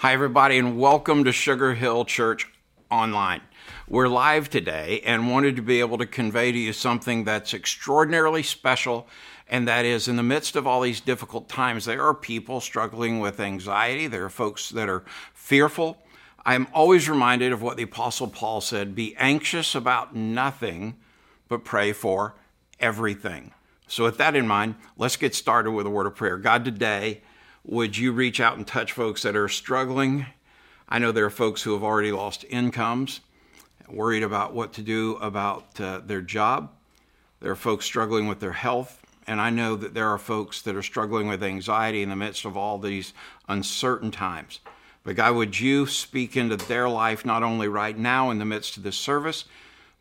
Hi, everybody, and welcome to Sugar Hill Church Online. We're live today and wanted to be able to convey to you something that's extraordinarily special, and that is in the midst of all these difficult times, there are people struggling with anxiety, there are folks that are fearful. I'm always reminded of what the Apostle Paul said be anxious about nothing, but pray for everything. So, with that in mind, let's get started with a word of prayer. God, today, would you reach out and touch folks that are struggling? I know there are folks who have already lost incomes, worried about what to do about uh, their job. There are folks struggling with their health. And I know that there are folks that are struggling with anxiety in the midst of all these uncertain times. But God, would you speak into their life not only right now in the midst of this service,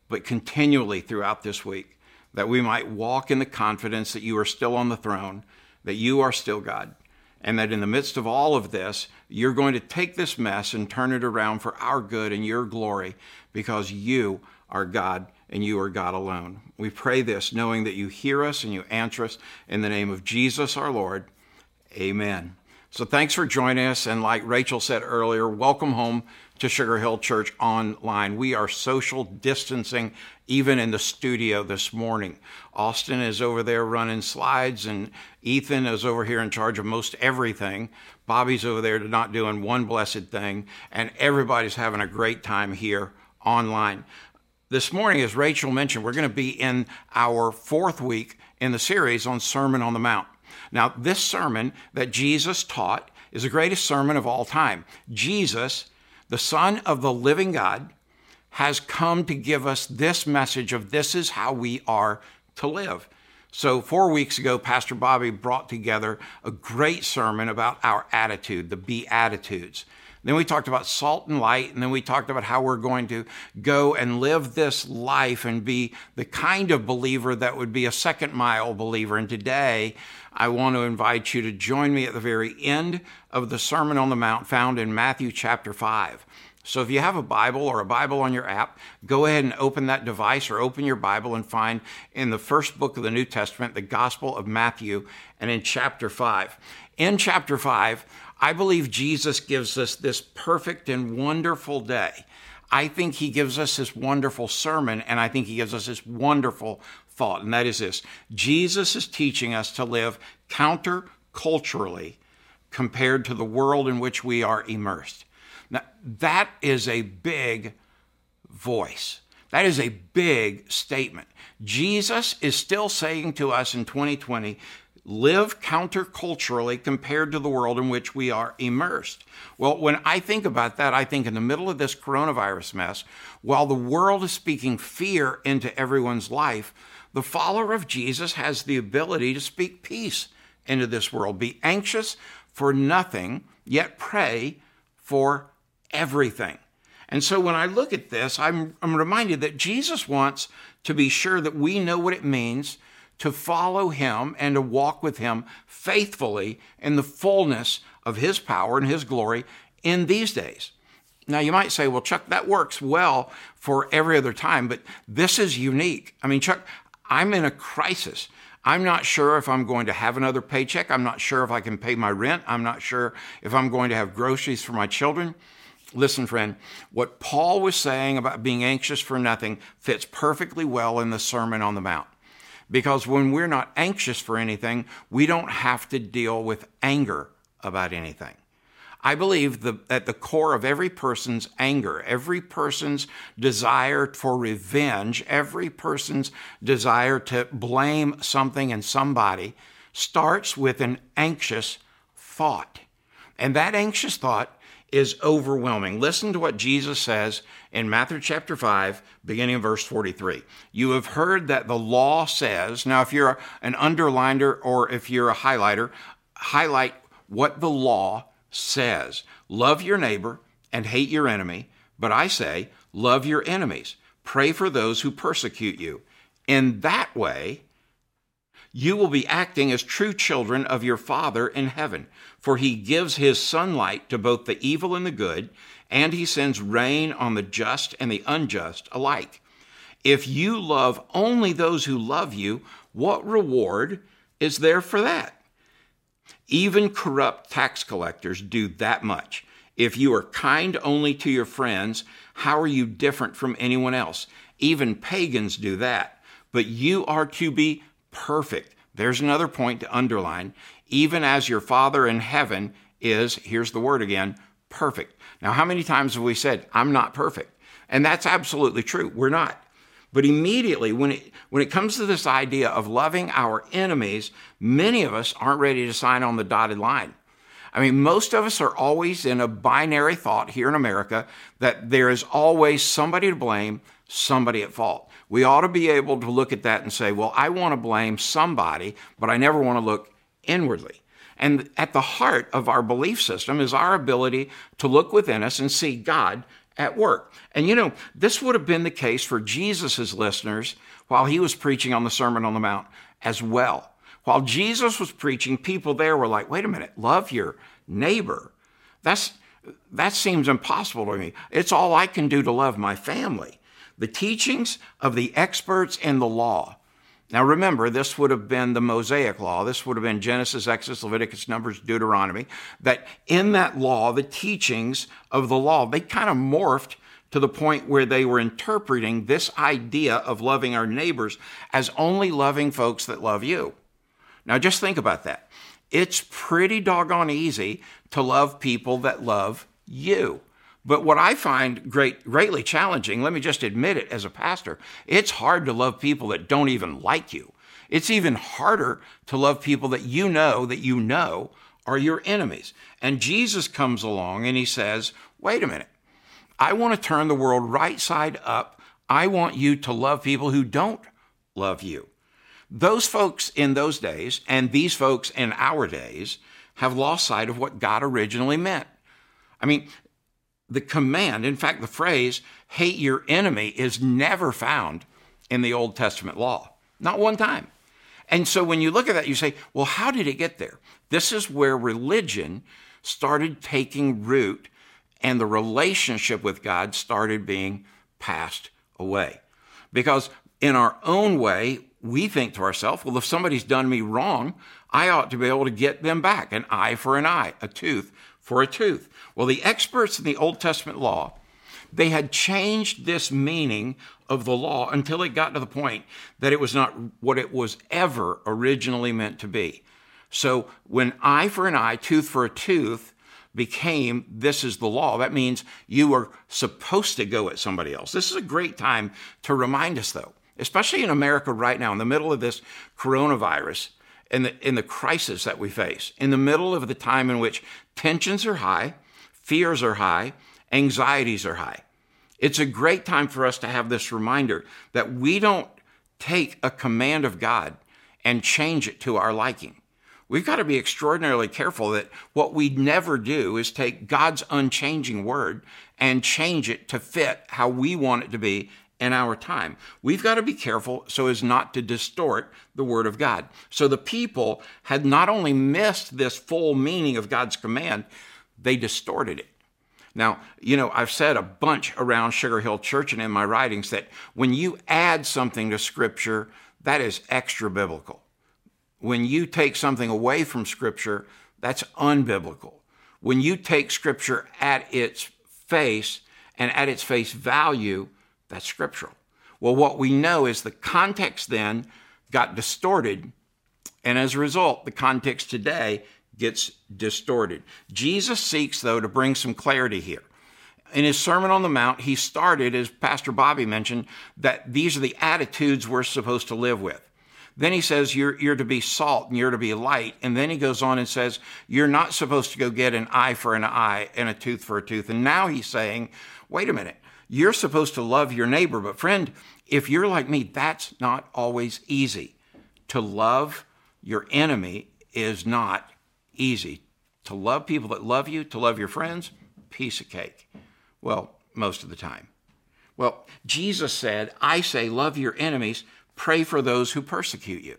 but continually throughout this week, that we might walk in the confidence that you are still on the throne, that you are still God, and that in the midst of all of this, you're going to take this mess and turn it around for our good and your glory because you are God and you are God alone. We pray this knowing that you hear us and you answer us in the name of Jesus our Lord. Amen. So thanks for joining us. And like Rachel said earlier, welcome home to Sugar Hill Church online. We are social distancing even in the studio this morning. Austin is over there running slides, and Ethan is over here in charge of most everything. Bobby's over there not doing one blessed thing, and everybody's having a great time here online. This morning, as Rachel mentioned, we're going to be in our fourth week in the series on Sermon on the Mount. Now, this sermon that Jesus taught is the greatest sermon of all time. Jesus, the Son of the living God, has come to give us this message of this is how we are to live. So, four weeks ago, Pastor Bobby brought together a great sermon about our attitude, the Beatitudes. Then we talked about salt and light, and then we talked about how we're going to go and live this life and be the kind of believer that would be a second mile believer. And today, I want to invite you to join me at the very end of the Sermon on the Mount found in Matthew chapter 5. So if you have a Bible or a Bible on your app, go ahead and open that device or open your Bible and find in the first book of the New Testament, the Gospel of Matthew, and in chapter 5. In chapter 5, I believe Jesus gives us this perfect and wonderful day. I think he gives us this wonderful sermon, and I think he gives us this wonderful thought, and that is this Jesus is teaching us to live counterculturally compared to the world in which we are immersed. Now, that is a big voice. That is a big statement. Jesus is still saying to us in 2020 live counterculturally compared to the world in which we are immersed. Well, when I think about that, I think in the middle of this coronavirus mess, while the world is speaking fear into everyone's life, the follower of Jesus has the ability to speak peace into this world. Be anxious for nothing, yet pray for everything. And so when I look at this, I'm, I'm reminded that Jesus wants to be sure that we know what it means to follow him and to walk with him faithfully in the fullness of his power and his glory in these days. Now, you might say, well, Chuck, that works well for every other time, but this is unique. I mean, Chuck, I'm in a crisis. I'm not sure if I'm going to have another paycheck. I'm not sure if I can pay my rent. I'm not sure if I'm going to have groceries for my children. Listen, friend, what Paul was saying about being anxious for nothing fits perfectly well in the Sermon on the Mount. Because when we're not anxious for anything, we don't have to deal with anger about anything. I believe that at the core of every person's anger, every person's desire for revenge, every person's desire to blame something and somebody starts with an anxious thought. And that anxious thought is overwhelming. Listen to what Jesus says in Matthew chapter 5, beginning in verse 43. You have heard that the law says, now, if you're an underliner or if you're a highlighter, highlight what the law says. Love your neighbor and hate your enemy. But I say, love your enemies. Pray for those who persecute you. In that way, you will be acting as true children of your Father in heaven. For he gives his sunlight to both the evil and the good, and he sends rain on the just and the unjust alike. If you love only those who love you, what reward is there for that? Even corrupt tax collectors do that much. If you are kind only to your friends, how are you different from anyone else? Even pagans do that. But you are to be perfect. There's another point to underline. Even as your Father in heaven is, here's the word again, perfect. Now, how many times have we said, I'm not perfect? And that's absolutely true. We're not. But immediately, when it, when it comes to this idea of loving our enemies, many of us aren't ready to sign on the dotted line. I mean, most of us are always in a binary thought here in America that there is always somebody to blame, somebody at fault. We ought to be able to look at that and say, well, I want to blame somebody, but I never want to look inwardly. And at the heart of our belief system is our ability to look within us and see God at work. And you know, this would have been the case for Jesus' listeners while he was preaching on the Sermon on the Mount as well. While Jesus was preaching, people there were like, wait a minute, love your neighbor. That's, that seems impossible to me. It's all I can do to love my family. The teachings of the experts in the law. Now remember, this would have been the Mosaic law. This would have been Genesis, Exodus, Leviticus, Numbers, Deuteronomy. That in that law, the teachings of the law, they kind of morphed to the point where they were interpreting this idea of loving our neighbors as only loving folks that love you. Now, just think about that. It's pretty doggone easy to love people that love you. But what I find great, greatly challenging, let me just admit it as a pastor, it's hard to love people that don't even like you. It's even harder to love people that you know that you know are your enemies. And Jesus comes along and he says, wait a minute. I want to turn the world right side up. I want you to love people who don't love you. Those folks in those days and these folks in our days have lost sight of what God originally meant. I mean, the command, in fact, the phrase, hate your enemy, is never found in the Old Testament law. Not one time. And so when you look at that, you say, well, how did it get there? This is where religion started taking root and the relationship with God started being passed away. Because in our own way, we think to ourselves, well, if somebody's done me wrong, I ought to be able to get them back an eye for an eye, a tooth for a tooth. Well, the experts in the Old Testament law, they had changed this meaning of the law until it got to the point that it was not what it was ever originally meant to be. So when eye for an eye, tooth for a tooth became this is the law, that means you are supposed to go at somebody else. This is a great time to remind us, though, especially in America right now, in the middle of this coronavirus in the, in the crisis that we face, in the middle of the time in which tensions are high, fears are high, anxieties are high. It's a great time for us to have this reminder that we don't take a command of God and change it to our liking. We've got to be extraordinarily careful that what we never do is take God's unchanging word and change it to fit how we want it to be in our time. We've got to be careful so as not to distort the Word of God. So the people had not only missed this full meaning of God's command, they distorted it. Now, you know, I've said a bunch around Sugar Hill Church and in my writings that when you add something to Scripture, that is extra biblical. When you take something away from Scripture, that's unbiblical. When you take Scripture at its face and at its face value, that's scriptural. Well, what we know is the context then got distorted, and as a result, the context today gets distorted. Jesus seeks, though, to bring some clarity here. In his Sermon on the Mount, he started, as Pastor Bobby mentioned, that these are the attitudes we're supposed to live with. Then he says you're, you're to be salt and you're to be light. And then he goes on and says you're not supposed to go get an eye for an eye and a tooth for a tooth. And now he's saying, wait a minute, you're supposed to love your neighbor. But friend, if you're like me, that's not always easy. To love your enemy is not easy. To love people that love you, to love your friends, piece of cake. Well, most of the time. Well, Jesus said, I say, love your enemies, pray for those who persecute you.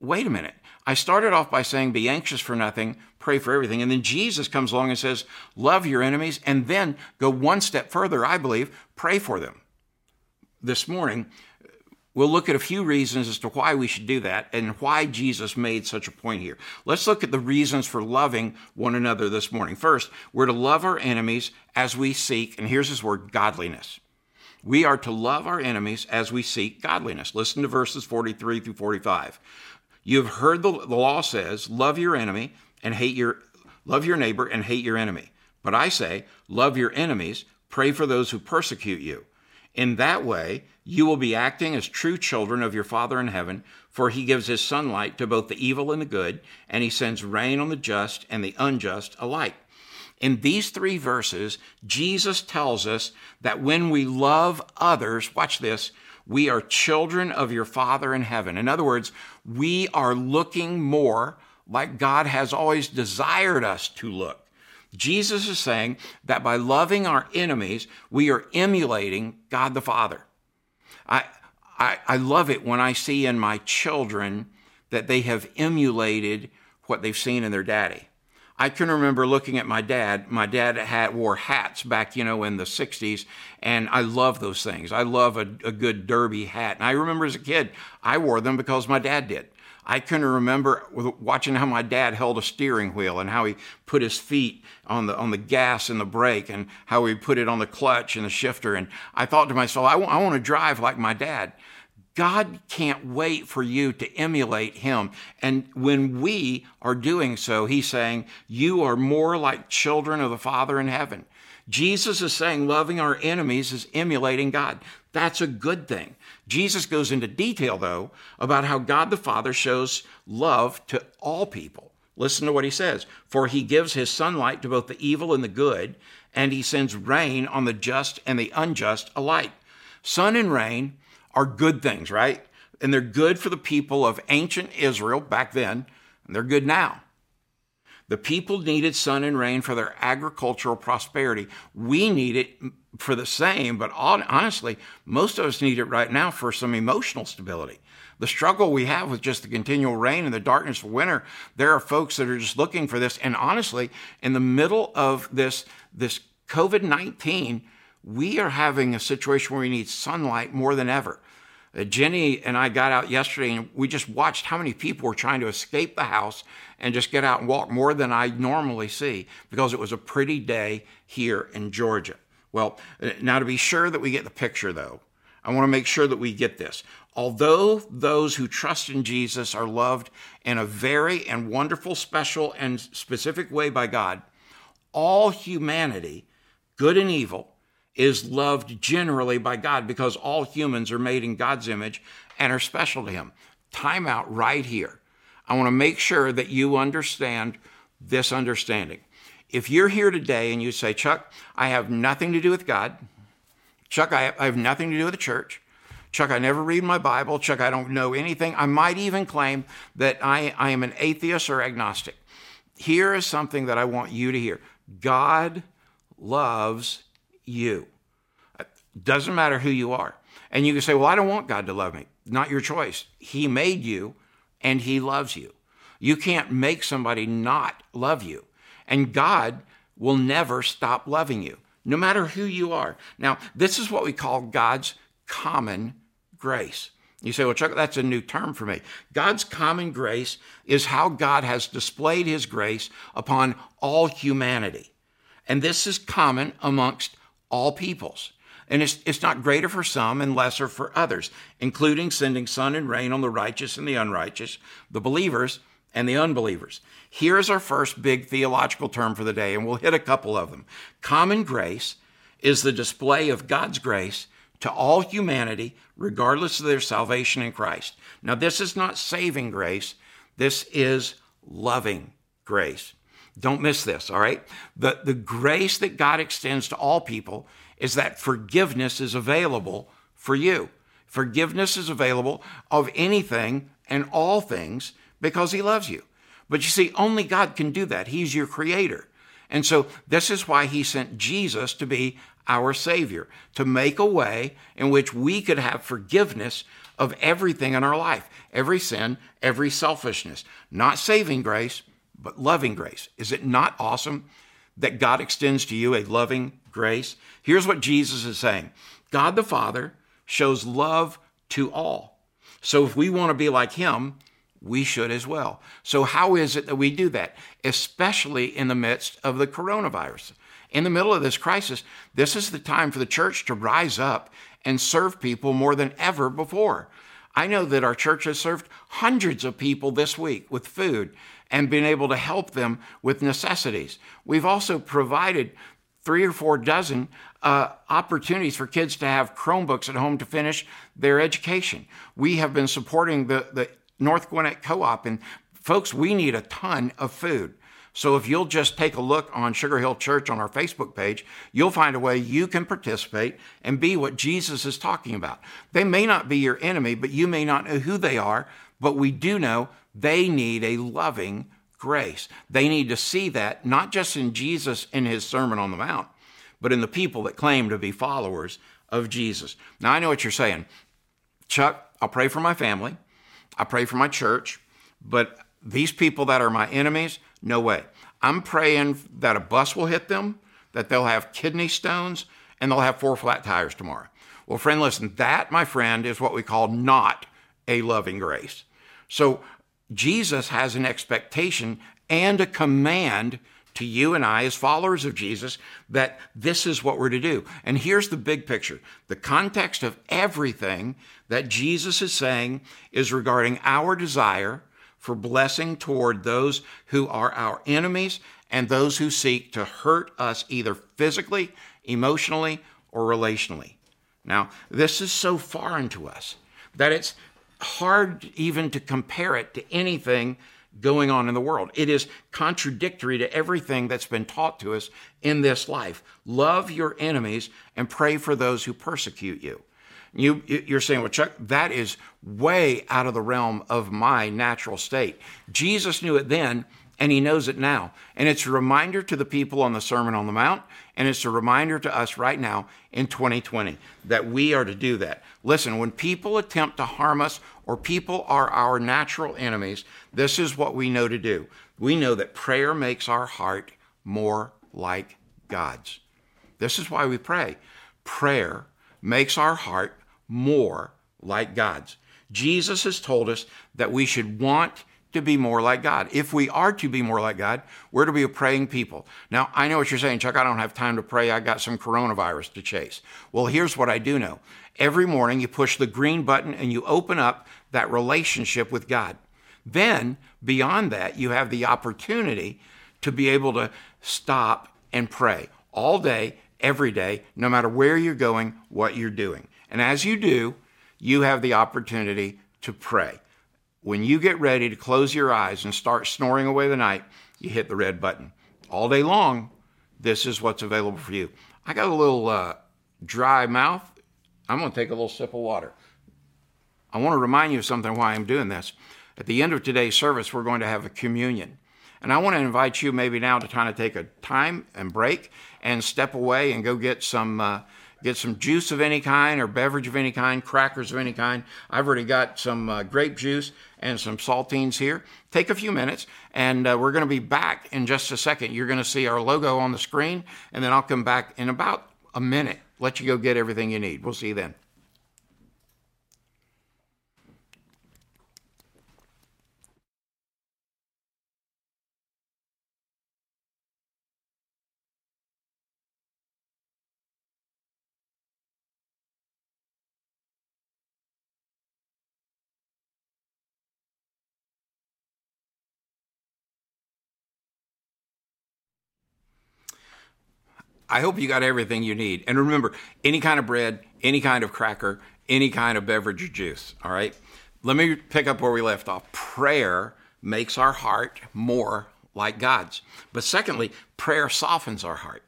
Wait a minute. I started off by saying, be anxious for nothing, pray for everything. And then Jesus comes along and says, love your enemies, and then go one step further, I believe, pray for them. This morning, We'll look at a few reasons as to why we should do that and why Jesus made such a point here. Let's look at the reasons for loving one another this morning. First, we're to love our enemies as we seek, and here's his word godliness. We are to love our enemies as we seek godliness. Listen to verses 43 through 45. You have heard the, the law says, love your enemy and hate your love your neighbor and hate your enemy. But I say, love your enemies, pray for those who persecute you. In that way, you will be acting as true children of your Father in heaven, for he gives his sunlight to both the evil and the good, and he sends rain on the just and the unjust alike. In these three verses, Jesus tells us that when we love others, watch this, we are children of your Father in heaven. In other words, we are looking more like God has always desired us to look. Jesus is saying that by loving our enemies, we are emulating God the Father. I, I, I love it when I see in my children that they have emulated what they've seen in their daddy. I can remember looking at my dad. My dad had wore hats back, you know, in the '60s, and I love those things. I love a, a good derby hat, and I remember as a kid, I wore them because my dad did. I can remember watching how my dad held a steering wheel and how he put his feet on the on the gas and the brake and how he put it on the clutch and the shifter. And I thought to myself, I, w- I want to drive like my dad. God can't wait for you to emulate him. And when we are doing so, he's saying, You are more like children of the Father in heaven. Jesus is saying loving our enemies is emulating God. That's a good thing. Jesus goes into detail, though, about how God the Father shows love to all people. Listen to what he says For he gives his sunlight to both the evil and the good, and he sends rain on the just and the unjust alike. Sun and rain are good things, right? And they're good for the people of ancient Israel back then, and they're good now. The people needed sun and rain for their agricultural prosperity. We need it for the same, but honestly, most of us need it right now for some emotional stability. The struggle we have with just the continual rain and the darkness of winter, there are folks that are just looking for this. And honestly, in the middle of this, this COVID 19, we are having a situation where we need sunlight more than ever. Uh, Jenny and I got out yesterday and we just watched how many people were trying to escape the house and just get out and walk more than I normally see because it was a pretty day here in Georgia. Well, uh, now to be sure that we get the picture though, I want to make sure that we get this. Although those who trust in Jesus are loved in a very and wonderful, special, and specific way by God, all humanity, good and evil, is loved generally by God because all humans are made in God's image and are special to Him. Time out right here. I want to make sure that you understand this understanding. If you're here today and you say, Chuck, I have nothing to do with God, Chuck, I have nothing to do with the church, Chuck, I never read my Bible, Chuck, I don't know anything, I might even claim that I, I am an atheist or agnostic. Here is something that I want you to hear God loves you. Doesn't matter who you are. And you can say, Well, I don't want God to love me. Not your choice. He made you and He loves you. You can't make somebody not love you. And God will never stop loving you, no matter who you are. Now, this is what we call God's common grace. You say, well, Chuck, that's a new term for me. God's common grace is how God has displayed his grace upon all humanity. And this is common amongst all peoples. And it's, it's not greater for some and lesser for others, including sending sun and rain on the righteous and the unrighteous, the believers and the unbelievers. Here's our first big theological term for the day, and we'll hit a couple of them. Common grace is the display of God's grace to all humanity, regardless of their salvation in Christ. Now, this is not saving grace, this is loving grace. Don't miss this, all right? The, the grace that God extends to all people is that forgiveness is available for you. Forgiveness is available of anything and all things because He loves you. But you see, only God can do that. He's your creator. And so this is why He sent Jesus to be our Savior, to make a way in which we could have forgiveness of everything in our life every sin, every selfishness. Not saving grace, but loving grace. Is it not awesome that God extends to you a loving grace? Here's what Jesus is saying God the Father shows love to all. So if we want to be like him, we should as well. So, how is it that we do that? Especially in the midst of the coronavirus. In the middle of this crisis, this is the time for the church to rise up and serve people more than ever before. I know that our church has served hundreds of people this week with food and been able to help them with necessities. We've also provided three or four dozen uh, opportunities for kids to have Chromebooks at home to finish their education. We have been supporting the, the North Gwinnett Co op, and folks, we need a ton of food. So if you'll just take a look on Sugar Hill Church on our Facebook page, you'll find a way you can participate and be what Jesus is talking about. They may not be your enemy, but you may not know who they are, but we do know they need a loving grace. They need to see that not just in Jesus in his Sermon on the Mount, but in the people that claim to be followers of Jesus. Now, I know what you're saying. Chuck, I'll pray for my family, I pray for my church, but these people that are my enemies, no way. I'm praying that a bus will hit them, that they'll have kidney stones, and they'll have four flat tires tomorrow. Well, friend, listen, that, my friend, is what we call not a loving grace. So Jesus has an expectation and a command to you and I, as followers of Jesus, that this is what we're to do. And here's the big picture the context of everything that Jesus is saying is regarding our desire for blessing toward those who are our enemies and those who seek to hurt us either physically, emotionally, or relationally. Now, this is so foreign to us that it's hard even to compare it to anything going on in the world. It is contradictory to everything that's been taught to us in this life. Love your enemies and pray for those who persecute you. You, you're saying, well, Chuck, that is way out of the realm of my natural state. Jesus knew it then, and he knows it now. And it's a reminder to the people on the Sermon on the Mount, and it's a reminder to us right now in 2020 that we are to do that. Listen, when people attempt to harm us or people are our natural enemies, this is what we know to do. We know that prayer makes our heart more like God's. This is why we pray. Prayer makes our heart more like God's. Jesus has told us that we should want to be more like God. If we are to be more like God, we're to be a praying people. Now, I know what you're saying, Chuck. I don't have time to pray. I got some coronavirus to chase. Well, here's what I do know. Every morning you push the green button and you open up that relationship with God. Then, beyond that, you have the opportunity to be able to stop and pray all day, every day, no matter where you're going, what you're doing. And as you do, you have the opportunity to pray. When you get ready to close your eyes and start snoring away the night, you hit the red button. All day long, this is what's available for you. I got a little uh, dry mouth. I'm going to take a little sip of water. I want to remind you of something why I'm doing this. At the end of today's service, we're going to have a communion. And I want to invite you maybe now to kind of take a time and break and step away and go get some. Uh, get some juice of any kind or beverage of any kind, crackers of any kind. I've already got some uh, grape juice and some saltines here. Take a few minutes, and uh, we're going to be back in just a second. You're going to see our logo on the screen, and then I'll come back in about a minute, let you go get everything you need. We'll see you then. I hope you got everything you need. And remember, any kind of bread, any kind of cracker, any kind of beverage or juice, all right? Let me pick up where we left off. Prayer makes our heart more like God's. But secondly, prayer softens our heart.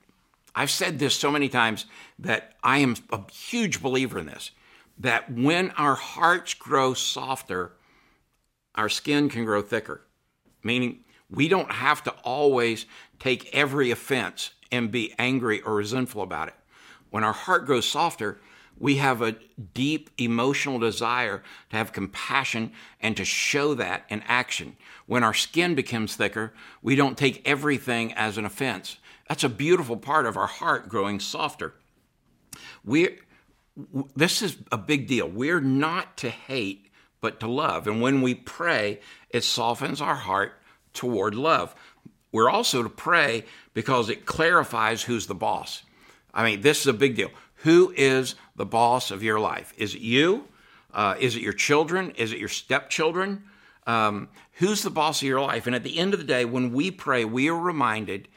I've said this so many times that I am a huge believer in this that when our hearts grow softer, our skin can grow thicker. Meaning, we don't have to always take every offense and be angry or resentful about it. When our heart grows softer, we have a deep emotional desire to have compassion and to show that in action. When our skin becomes thicker, we don't take everything as an offense. That's a beautiful part of our heart growing softer. We, this is a big deal. We're not to hate, but to love. And when we pray, it softens our heart toward love. We're also to pray because it clarifies who's the boss. I mean, this is a big deal. Who is the boss of your life? Is it you? Uh, is it your children? Is it your stepchildren? Um, who's the boss of your life? And at the end of the day, when we pray, we are reminded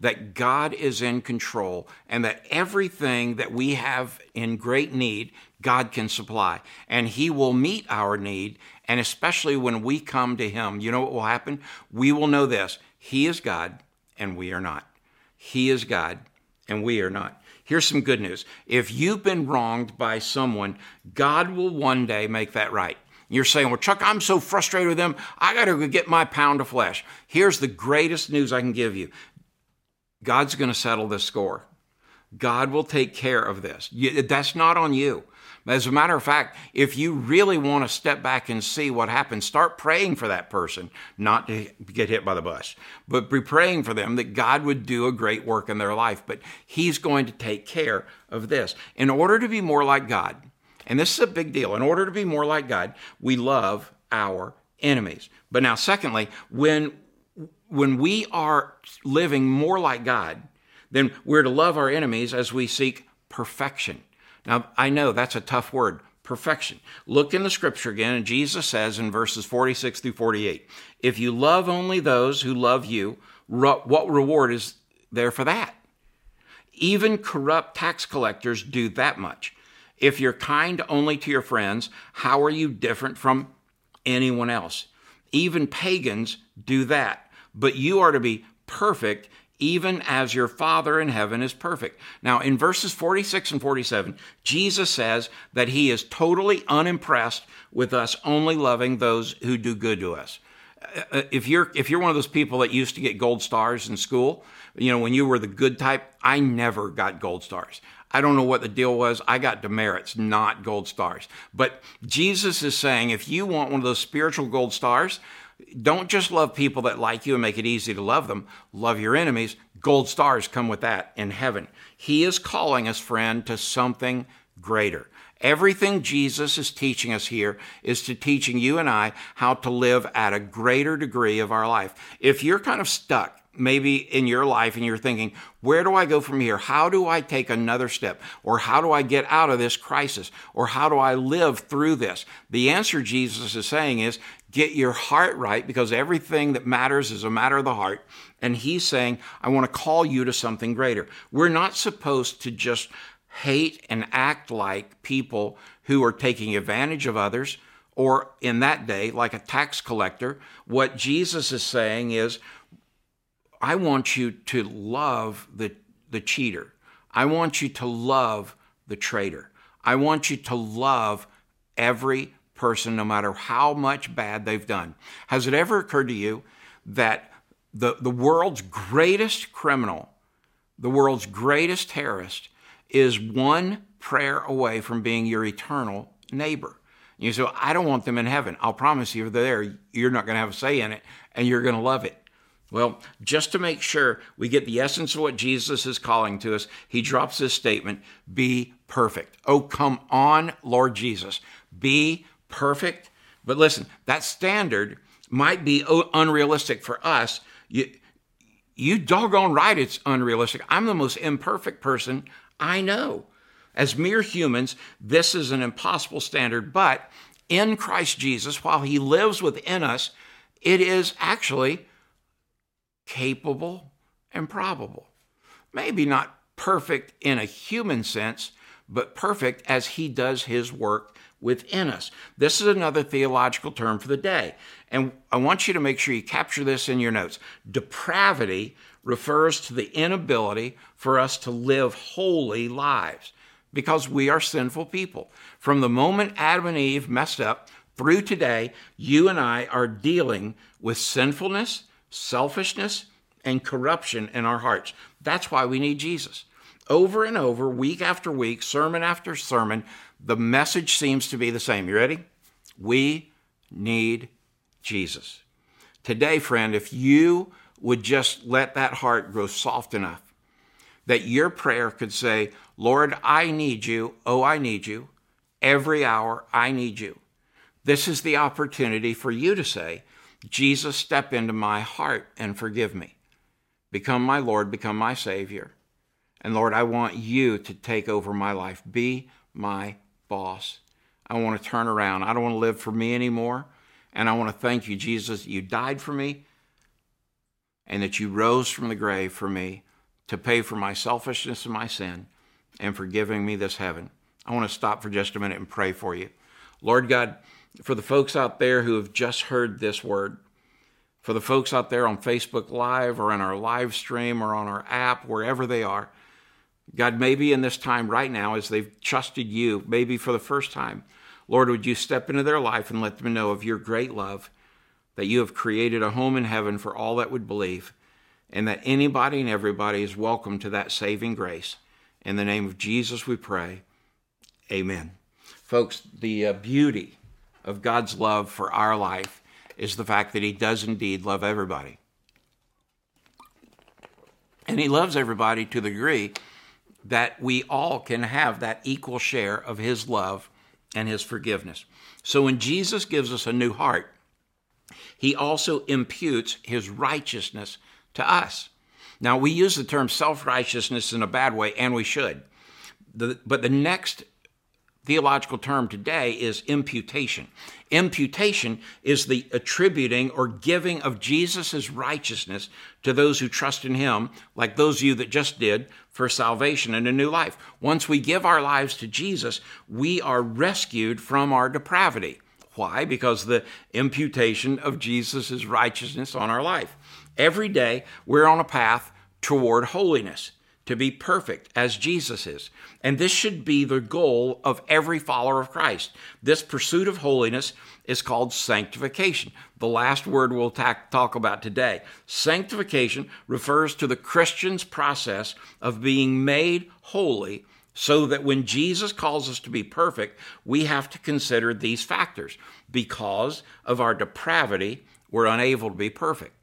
that God is in control and that everything that we have in great need, God can supply. And He will meet our need. And especially when we come to Him, you know what will happen? We will know this He is God and we are not. He is God and we are not. Here's some good news. If you've been wronged by someone, God will one day make that right. You're saying, well, Chuck, I'm so frustrated with them. I got to get my pound of flesh. Here's the greatest news I can give you God's going to settle this score. God will take care of this. That's not on you. As a matter of fact, if you really want to step back and see what happens, start praying for that person, not to get hit by the bus, but be praying for them that God would do a great work in their life. But He's going to take care of this. In order to be more like God, and this is a big deal, in order to be more like God, we love our enemies. But now, secondly, when when we are living more like God, then we're to love our enemies as we seek perfection. Now, I know that's a tough word, perfection. Look in the scripture again, and Jesus says in verses 46 through 48 If you love only those who love you, what reward is there for that? Even corrupt tax collectors do that much. If you're kind only to your friends, how are you different from anyone else? Even pagans do that. But you are to be perfect even as your Father in heaven is perfect. Now, in verses 46 and 47, Jesus says that he is totally unimpressed with us only loving those who do good to us. Uh, uh, if you're if you're one of those people that used to get gold stars in school, you know when you were the good type, I never got gold stars. I don't know what the deal was. I got demerits, not gold stars. But Jesus is saying if you want one of those spiritual gold stars, don't just love people that like you and make it easy to love them. Love your enemies. Gold stars come with that in heaven. He is calling us, friend, to something greater. Everything Jesus is teaching us here is to teaching you and I how to live at a greater degree of our life. If you're kind of stuck, maybe in your life and you're thinking, where do I go from here? How do I take another step? Or how do I get out of this crisis? Or how do I live through this? The answer Jesus is saying is get your heart right because everything that matters is a matter of the heart. And he's saying, I want to call you to something greater. We're not supposed to just hate and act like people who are taking advantage of others or in that day, like a tax collector. What Jesus is saying is, I want you to love the, the cheater. I want you to love the traitor. I want you to love every person, no matter how much bad they've done. Has it ever occurred to you that the, the world's greatest criminal, the world's greatest terrorist, is one prayer away from being your eternal neighbor? You say, I don't want them in heaven. I'll promise you, they're there. You're not going to have a say in it, and you're going to love it. Well, just to make sure we get the essence of what Jesus is calling to us, he drops this statement be perfect. Oh, come on, Lord Jesus. Be perfect. But listen, that standard might be unrealistic for us. You, you doggone right, it's unrealistic. I'm the most imperfect person I know. As mere humans, this is an impossible standard, but in Christ Jesus, while He lives within us, it is actually capable and probable. Maybe not perfect in a human sense, but perfect as He does His work within us. This is another theological term for the day. And I want you to make sure you capture this in your notes. Depravity refers to the inability for us to live holy lives because we are sinful people. From the moment Adam and Eve messed up through today, you and I are dealing with sinfulness, selfishness, and corruption in our hearts. That's why we need Jesus. Over and over, week after week, sermon after sermon, the message seems to be the same. You ready? We need Jesus. Today, friend, if you would just let that heart grow soft enough that your prayer could say, Lord, I need you. Oh, I need you. Every hour, I need you. This is the opportunity for you to say, Jesus, step into my heart and forgive me. Become my Lord, become my Savior. And Lord, I want you to take over my life. Be my boss. I want to turn around. I don't want to live for me anymore. And I want to thank you, Jesus, you died for me and that you rose from the grave for me to pay for my selfishness and my sin and for giving me this heaven. I want to stop for just a minute and pray for you. Lord God, for the folks out there who have just heard this word, for the folks out there on Facebook Live or in our live stream or on our app, wherever they are, God, maybe in this time right now, as they've trusted you, maybe for the first time, Lord, would you step into their life and let them know of your great love, that you have created a home in heaven for all that would believe, and that anybody and everybody is welcome to that saving grace. In the name of Jesus, we pray. Amen. Folks, the uh, beauty of God's love for our life is the fact that He does indeed love everybody. And He loves everybody to the degree that we all can have that equal share of His love and His forgiveness. So when Jesus gives us a new heart, He also imputes His righteousness to us. Now, we use the term self righteousness in a bad way, and we should. The, but the next theological term today is imputation. Imputation is the attributing or giving of Jesus' righteousness to those who trust in him, like those of you that just did, for salvation and a new life. Once we give our lives to Jesus, we are rescued from our depravity. Why? Because the imputation of Jesus' righteousness on our life. Every day, we're on a path toward holiness to be perfect as Jesus is. And this should be the goal of every follower of Christ. This pursuit of holiness is called sanctification, the last word we'll ta- talk about today. Sanctification refers to the Christian's process of being made holy so that when Jesus calls us to be perfect, we have to consider these factors. Because of our depravity, we're unable to be perfect.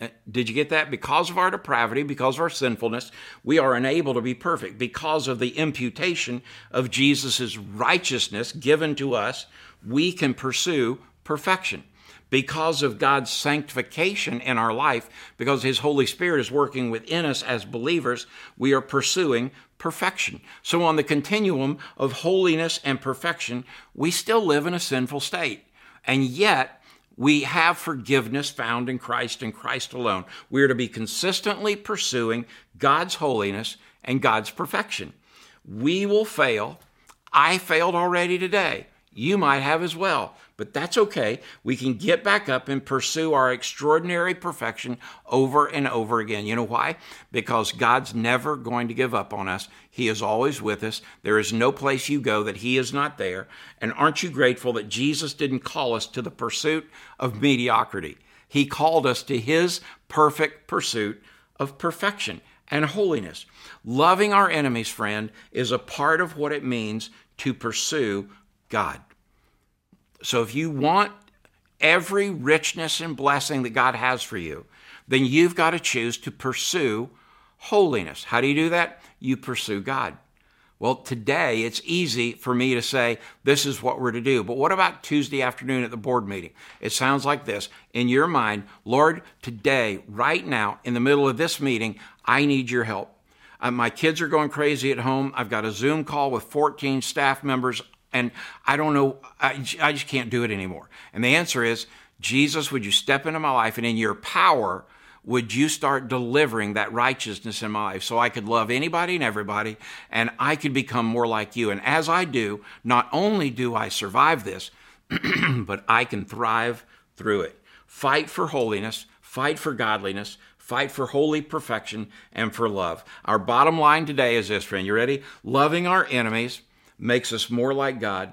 Uh, did you get that? Because of our depravity, because of our sinfulness, we are unable to be perfect. Because of the imputation of Jesus' righteousness given to us, we can pursue perfection. Because of God's sanctification in our life, because His Holy Spirit is working within us as believers, we are pursuing perfection. So, on the continuum of holiness and perfection, we still live in a sinful state. And yet, we have forgiveness found in Christ and Christ alone. We are to be consistently pursuing God's holiness and God's perfection. We will fail. I failed already today. You might have as well, but that's okay. We can get back up and pursue our extraordinary perfection over and over again. You know why? Because God's never going to give up on us. He is always with us. There is no place you go that He is not there. And aren't you grateful that Jesus didn't call us to the pursuit of mediocrity? He called us to His perfect pursuit of perfection and holiness. Loving our enemies, friend, is a part of what it means to pursue God. So if you want every richness and blessing that God has for you, then you've got to choose to pursue holiness. How do you do that? You pursue God. Well, today it's easy for me to say this is what we're to do. But what about Tuesday afternoon at the board meeting? It sounds like this. In your mind, Lord, today, right now, in the middle of this meeting, I need your help. Uh, my kids are going crazy at home. I've got a Zoom call with 14 staff members and I don't know, I, I just can't do it anymore. And the answer is, Jesus, would you step into my life and in your power, would you start delivering that righteousness in my life so I could love anybody and everybody and I could become more like you? And as I do, not only do I survive this, but I can thrive through it. Fight for holiness, fight for godliness, fight for holy perfection, and for love. Our bottom line today is this, friend. You ready? Loving our enemies makes us more like God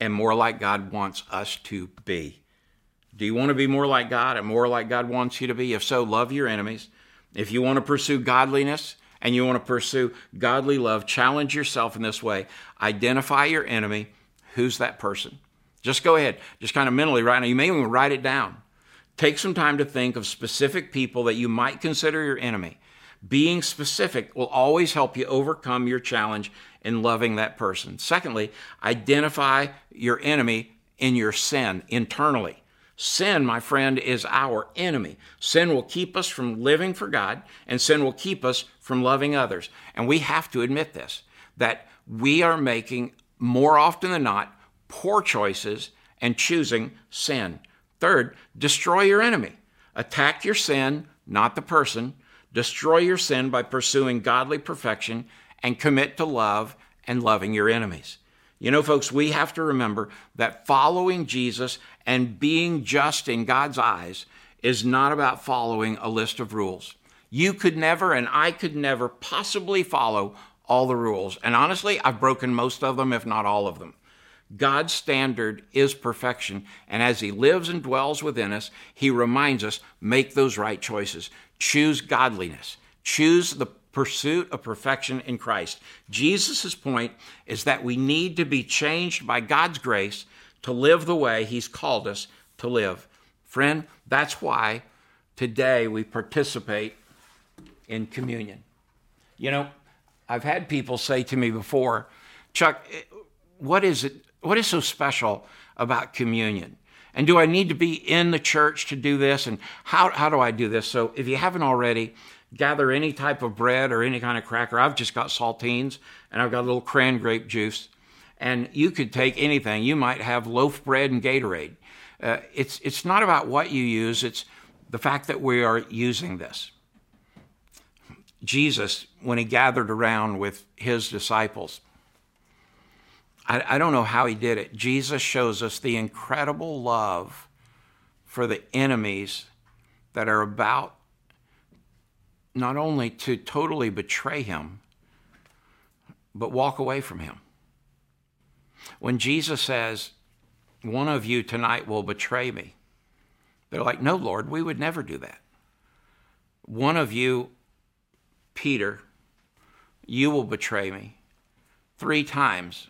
and more like God wants us to be. Do you want to be more like God and more like God wants you to be? If so, love your enemies. If you want to pursue godliness and you want to pursue godly love, challenge yourself in this way. Identify your enemy. Who's that person? Just go ahead. Just kind of mentally right now. You may even write it down. Take some time to think of specific people that you might consider your enemy Being specific will always help you overcome your challenge in loving that person. Secondly, identify your enemy in your sin internally. Sin, my friend, is our enemy. Sin will keep us from living for God, and sin will keep us from loving others. And we have to admit this that we are making more often than not poor choices and choosing sin. Third, destroy your enemy. Attack your sin, not the person. Destroy your sin by pursuing godly perfection and commit to love and loving your enemies. You know, folks, we have to remember that following Jesus and being just in God's eyes is not about following a list of rules. You could never, and I could never possibly follow all the rules. And honestly, I've broken most of them, if not all of them. God's standard is perfection. And as He lives and dwells within us, He reminds us make those right choices. Choose godliness. Choose the pursuit of perfection in Christ. Jesus' point is that we need to be changed by God's grace to live the way He's called us to live. Friend, that's why today we participate in communion. You know, I've had people say to me before, Chuck, eh, what is it? What is so special about communion? And do I need to be in the church to do this? And how, how do I do this? So if you haven't already, gather any type of bread or any kind of cracker. I've just got saltines and I've got a little cran grape juice. And you could take anything. You might have loaf bread and Gatorade. Uh, it's, it's not about what you use, it's the fact that we are using this. Jesus, when he gathered around with his disciples, I, I don't know how he did it. Jesus shows us the incredible love for the enemies that are about not only to totally betray him, but walk away from him. When Jesus says, One of you tonight will betray me, they're like, No, Lord, we would never do that. One of you Peter, you will betray me. Three times,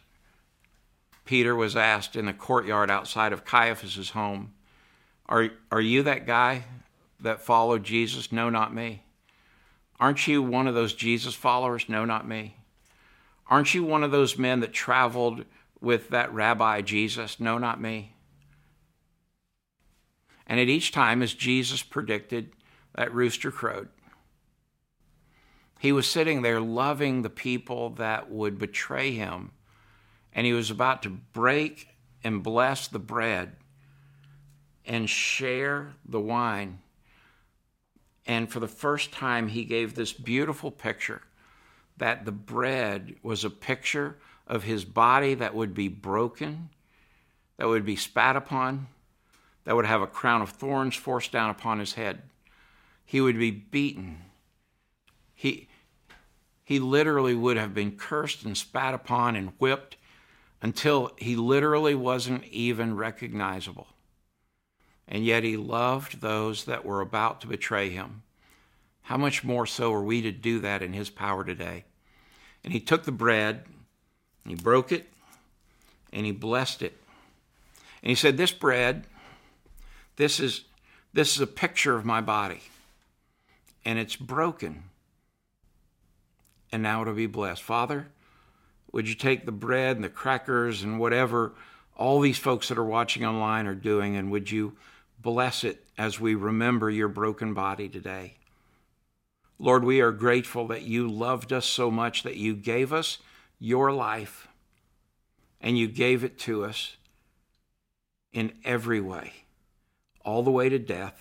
Peter was asked in the courtyard outside of Caiaphas' home, are, are you that guy that followed Jesus? No, not me. Aren't you one of those Jesus followers? No, not me. Aren't you one of those men that traveled with that rabbi Jesus? No, not me. And at each time, as Jesus predicted, that rooster crowed. He was sitting there loving the people that would betray him, and he was about to break and bless the bread and share the wine. And for the first time, he gave this beautiful picture that the bread was a picture of his body that would be broken, that would be spat upon, that would have a crown of thorns forced down upon his head. He would be beaten. He, he literally would have been cursed and spat upon and whipped until he literally wasn't even recognizable. And yet he loved those that were about to betray him. How much more so are we to do that in his power today? And he took the bread, he broke it, and he blessed it. And he said, This bread, this is, this is a picture of my body, and it's broken and now it'll be blessed. Father, would you take the bread and the crackers and whatever all these folks that are watching online are doing, and would you bless it as we remember your broken body today? Lord, we are grateful that you loved us so much that you gave us your life and you gave it to us in every way, all the way to death.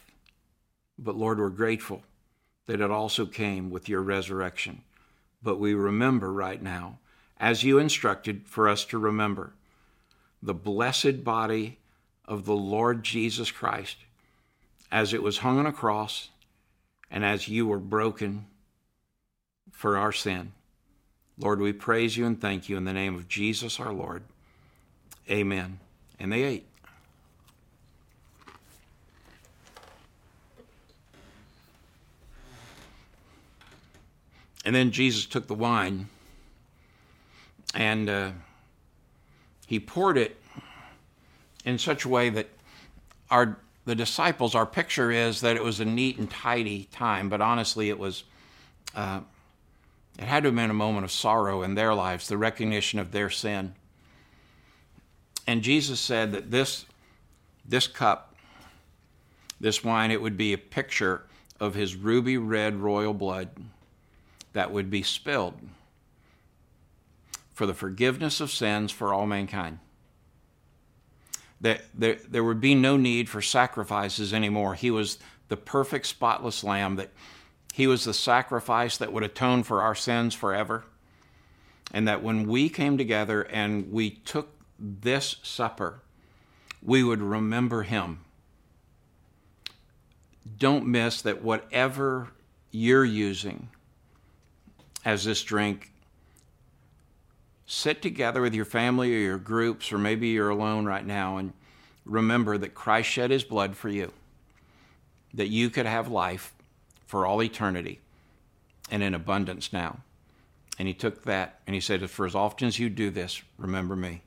But Lord, we're grateful that it also came with your resurrection but we remember right now, as you instructed for us to remember, the blessed body of the Lord Jesus Christ as it was hung on a cross and as you were broken for our sin. Lord, we praise you and thank you in the name of Jesus our Lord. Amen. And they ate. And then Jesus took the wine and uh, he poured it in such a way that our the disciples, our picture is that it was a neat and tidy time, but honestly, it was uh, it had to have been a moment of sorrow in their lives, the recognition of their sin. And Jesus said that this, this cup, this wine, it would be a picture of his ruby red royal blood that would be spilled for the forgiveness of sins for all mankind. That there, there would be no need for sacrifices anymore. He was the perfect, spotless lamb, that he was the sacrifice that would atone for our sins forever. And that when we came together and we took this supper, we would remember him. Don't miss that whatever you're using as this drink, sit together with your family or your groups, or maybe you're alone right now, and remember that Christ shed his blood for you, that you could have life for all eternity and in abundance now. And he took that and he said, For as often as you do this, remember me.